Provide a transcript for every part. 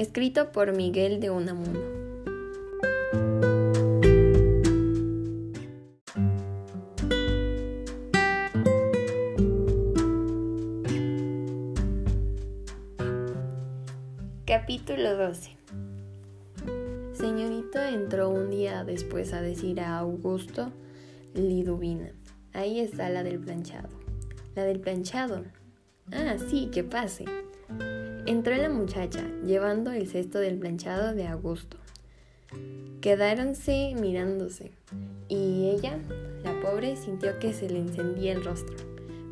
escrito por Miguel de Unamuno. Capítulo 12 Señorito entró un día después a decir a Augusto Liduvina, ahí está la del planchado. La del planchado. Ah, sí, que pase. Entró la muchacha, llevando el cesto del planchado de Augusto. Quedáronse mirándose, y ella, la pobre, sintió que se le encendía el rostro,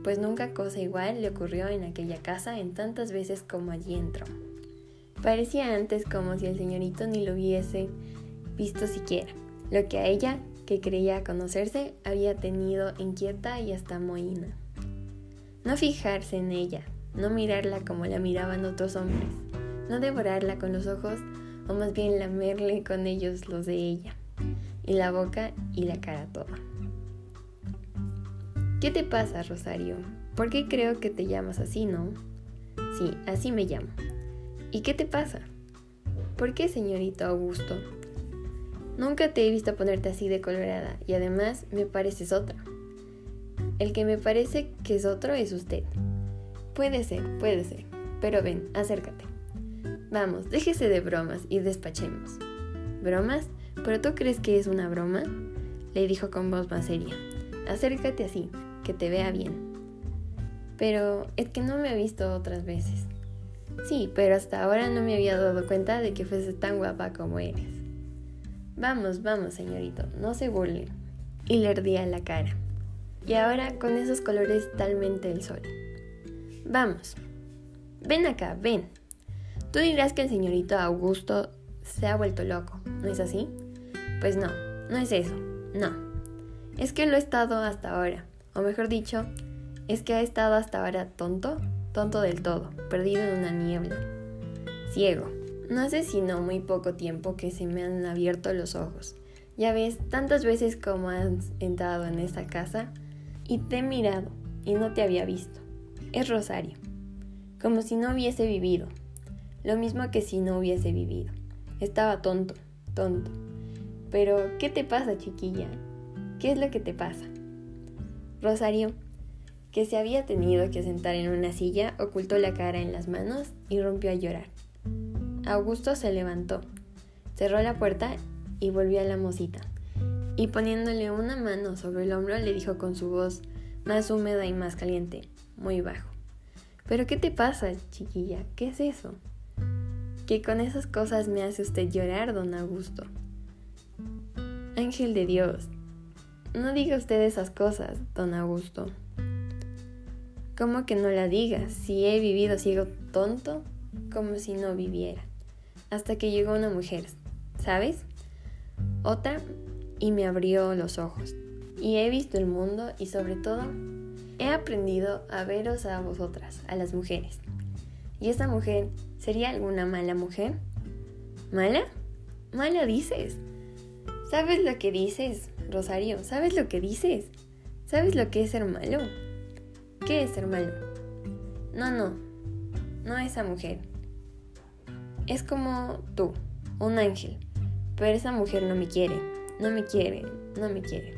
pues nunca cosa igual le ocurrió en aquella casa en tantas veces como allí entró. Parecía antes como si el señorito ni lo hubiese visto siquiera, lo que a ella, que creía conocerse, había tenido inquieta y hasta mohina. No fijarse en ella, no mirarla como la miraban otros hombres, no devorarla con los ojos, o más bien lamerle con ellos los de ella, y la boca y la cara toda. ¿Qué te pasa, Rosario? ¿Por qué creo que te llamas así, no? Sí, así me llamo. ¿Y qué te pasa? ¿Por qué, señorito Augusto? Nunca te he visto ponerte así de colorada y además me pareces otra. El que me parece que es otro es usted. Puede ser, puede ser, pero ven, acércate. Vamos, déjese de bromas y despachemos. ¿Bromas? ¿Pero tú crees que es una broma? Le dijo con voz más seria. Acércate así, que te vea bien. Pero es que no me ha visto otras veces. Sí, pero hasta ahora no me había dado cuenta de que fuese tan guapa como eres. Vamos, vamos, señorito, no se burle. Y le ardía la cara. Y ahora con esos colores talmente el sol. Vamos. Ven acá, ven. Tú dirás que el señorito Augusto se ha vuelto loco, ¿no es así? Pues no, no es eso, no. Es que lo he estado hasta ahora, o mejor dicho, es que ha estado hasta ahora tonto tonto del todo, perdido en una niebla. Ciego. No hace sino muy poco tiempo que se me han abierto los ojos. Ya ves, tantas veces como has entrado en esta casa y te he mirado y no te había visto. Es Rosario. Como si no hubiese vivido. Lo mismo que si no hubiese vivido. Estaba tonto, tonto. Pero, ¿qué te pasa, chiquilla? ¿Qué es lo que te pasa? Rosario, que se había tenido que sentar en una silla, ocultó la cara en las manos y rompió a llorar. Augusto se levantó, cerró la puerta y volvió a la mosita, y poniéndole una mano sobre el hombro le dijo con su voz más húmeda y más caliente, muy bajo. ¿Pero qué te pasa, chiquilla? ¿Qué es eso? Que con esas cosas me hace usted llorar, don Augusto. Ángel de Dios, no diga usted esas cosas, don Augusto. ¿Cómo que no la digas? Si he vivido ciego tonto, como si no viviera. Hasta que llegó una mujer, ¿sabes? Otra y me abrió los ojos. Y he visto el mundo y sobre todo he aprendido a veros a vosotras, a las mujeres. ¿Y esta mujer sería alguna mala mujer? ¿Mala? ¿Mala dices? ¿Sabes lo que dices, Rosario? ¿Sabes lo que dices? ¿Sabes lo que es ser malo? ¿Qué es ser malo? No, no, no esa mujer. Es como tú, un ángel. Pero esa mujer no me quiere, no me quiere, no me quiere.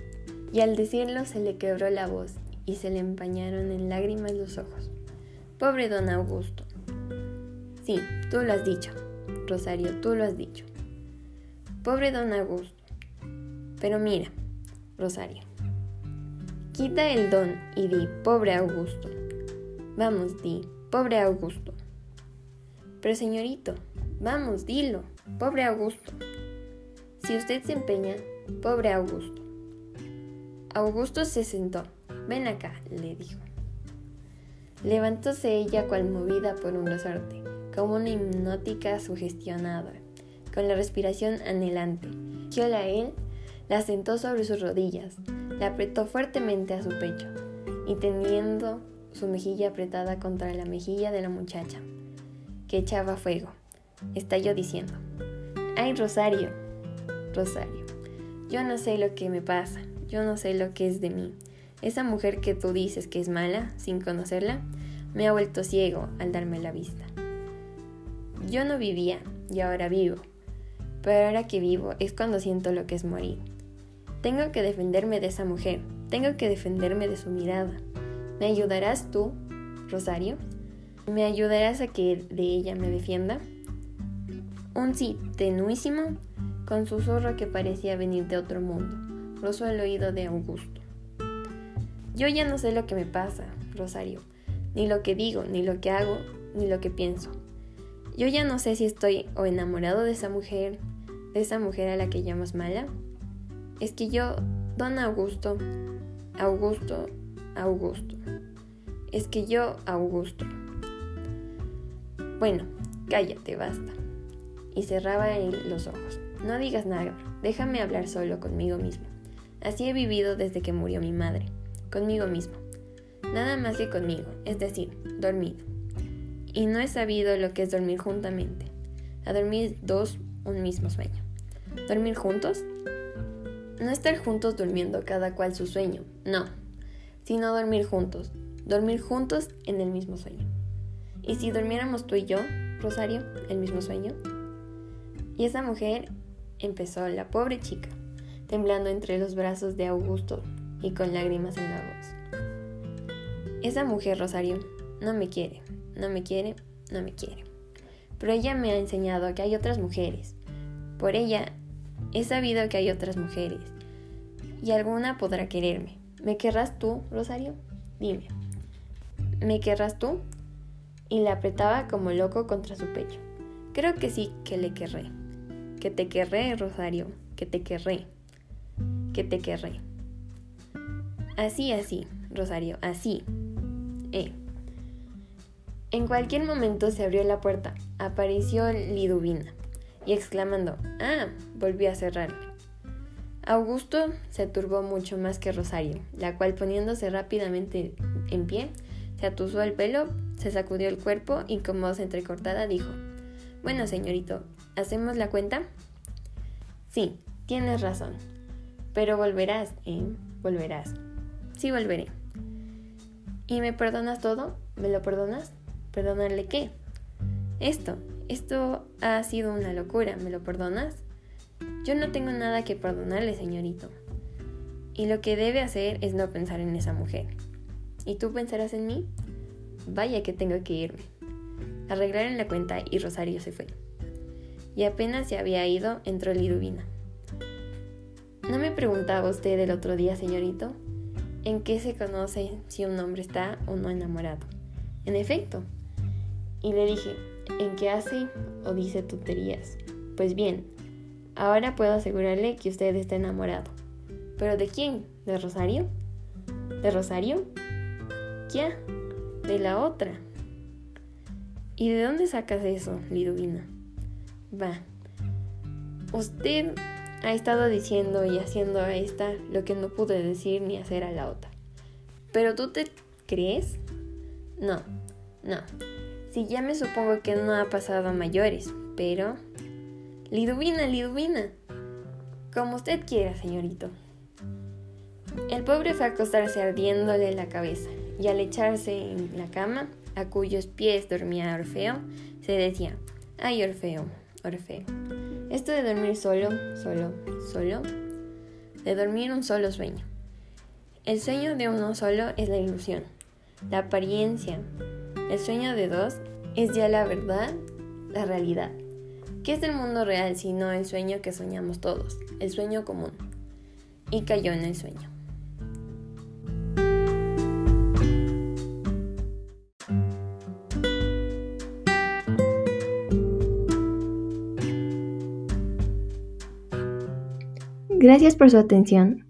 Y al decirlo se le quebró la voz y se le empañaron en lágrimas los ojos. Pobre don Augusto. Sí, tú lo has dicho, Rosario, tú lo has dicho. Pobre don Augusto. Pero mira, Rosario, Quita el don y di, pobre Augusto. Vamos, di, pobre Augusto. Pero señorito, vamos, dilo, pobre Augusto. Si usted se empeña, pobre Augusto. Augusto se sentó. Ven acá, le dijo. Levantóse ella cual movida por un resorte, como una hipnótica sugestionada, con la respiración anhelante. Quióla a él, la sentó sobre sus rodillas, la apretó fuertemente a su pecho y teniendo su mejilla apretada contra la mejilla de la muchacha, que echaba fuego, estalló diciendo, ¡Ay, Rosario! Rosario, yo no sé lo que me pasa, yo no sé lo que es de mí. Esa mujer que tú dices que es mala, sin conocerla, me ha vuelto ciego al darme la vista. Yo no vivía, y ahora vivo. Pero ahora que vivo es cuando siento lo que es morir. Tengo que defenderme de esa mujer, tengo que defenderme de su mirada. ¿Me ayudarás tú, Rosario? ¿Me ayudarás a que de ella me defienda? Un sí tenuísimo, con susurro que parecía venir de otro mundo, rozó el oído de Augusto. Yo ya no sé lo que me pasa, Rosario, ni lo que digo, ni lo que hago, ni lo que pienso. Yo ya no sé si estoy o enamorado de esa mujer, de esa mujer a la que llamas mala. Es que yo, don Augusto, Augusto, Augusto. Es que yo, Augusto. Bueno, cállate, basta. Y cerraba los ojos. No digas nada, déjame hablar solo conmigo mismo. Así he vivido desde que murió mi madre, conmigo mismo. Nada más que conmigo, es decir, dormido y no he sabido lo que es dormir juntamente. A dormir dos un mismo sueño. ¿Dormir juntos? No estar juntos durmiendo cada cual su sueño, no, sino dormir juntos, dormir juntos en el mismo sueño. ¿Y si durmiéramos tú y yo, Rosario, el mismo sueño? Y esa mujer empezó, la pobre chica, temblando entre los brazos de Augusto y con lágrimas en la voz. Esa mujer, Rosario, no me quiere, no me quiere, no me quiere. Pero ella me ha enseñado que hay otras mujeres. Por ella he sabido que hay otras mujeres. Y alguna podrá quererme. ¿Me querrás tú, Rosario? Dime. ¿Me querrás tú? Y la apretaba como loco contra su pecho. Creo que sí que le querré. Que te querré, Rosario. Que te querré. Que te querré. Así, así, Rosario, así. Eh. En cualquier momento se abrió la puerta, apareció Liduvina y exclamando, ¡Ah! volvió a cerrarle. Augusto se turbó mucho más que Rosario, la cual poniéndose rápidamente en pie, se atusó el pelo, se sacudió el cuerpo y con voz entrecortada dijo, Bueno, señorito, ¿hacemos la cuenta? Sí, tienes razón. Pero volverás, ¿eh? Volverás. Sí, volveré. ¿Y me perdonas todo? ¿Me lo perdonas? ¿Perdonarle qué? Esto, esto ha sido una locura, ¿me lo perdonas? Yo no tengo nada que perdonarle, señorito. Y lo que debe hacer es no pensar en esa mujer. ¿Y tú pensarás en mí? Vaya que tengo que irme. Arreglaron la cuenta y Rosario se fue. Y apenas se había ido, entró Liduvina. ¿No me preguntaba usted el otro día, señorito? ¿En qué se conoce si un hombre está o no enamorado? En efecto, y le dije, ¿en qué hace o dice tonterías? Pues bien, ahora puedo asegurarle que usted está enamorado. ¿Pero de quién? ¿De Rosario? ¿De Rosario? ¿Ya? De la otra. ¿Y de dónde sacas eso, Liduvina? Va. Usted ha estado diciendo y haciendo a esta lo que no pude decir ni hacer a la otra. ¿Pero tú te crees? No, no. Si ya me supongo que no ha pasado a mayores, pero... Liduvina, Liduvina. Como usted quiera, señorito. El pobre fue a acostarse ardiéndole la cabeza, y al echarse en la cama, a cuyos pies dormía Orfeo, se decía, ay Orfeo, Orfeo, esto de dormir solo, solo, solo, de dormir un solo sueño. El sueño de uno solo es la ilusión, la apariencia, el sueño de dos es ya la verdad, la realidad. ¿Qué es el mundo real sino el sueño que soñamos todos, el sueño común? Y cayó en el sueño. Gracias por su atención.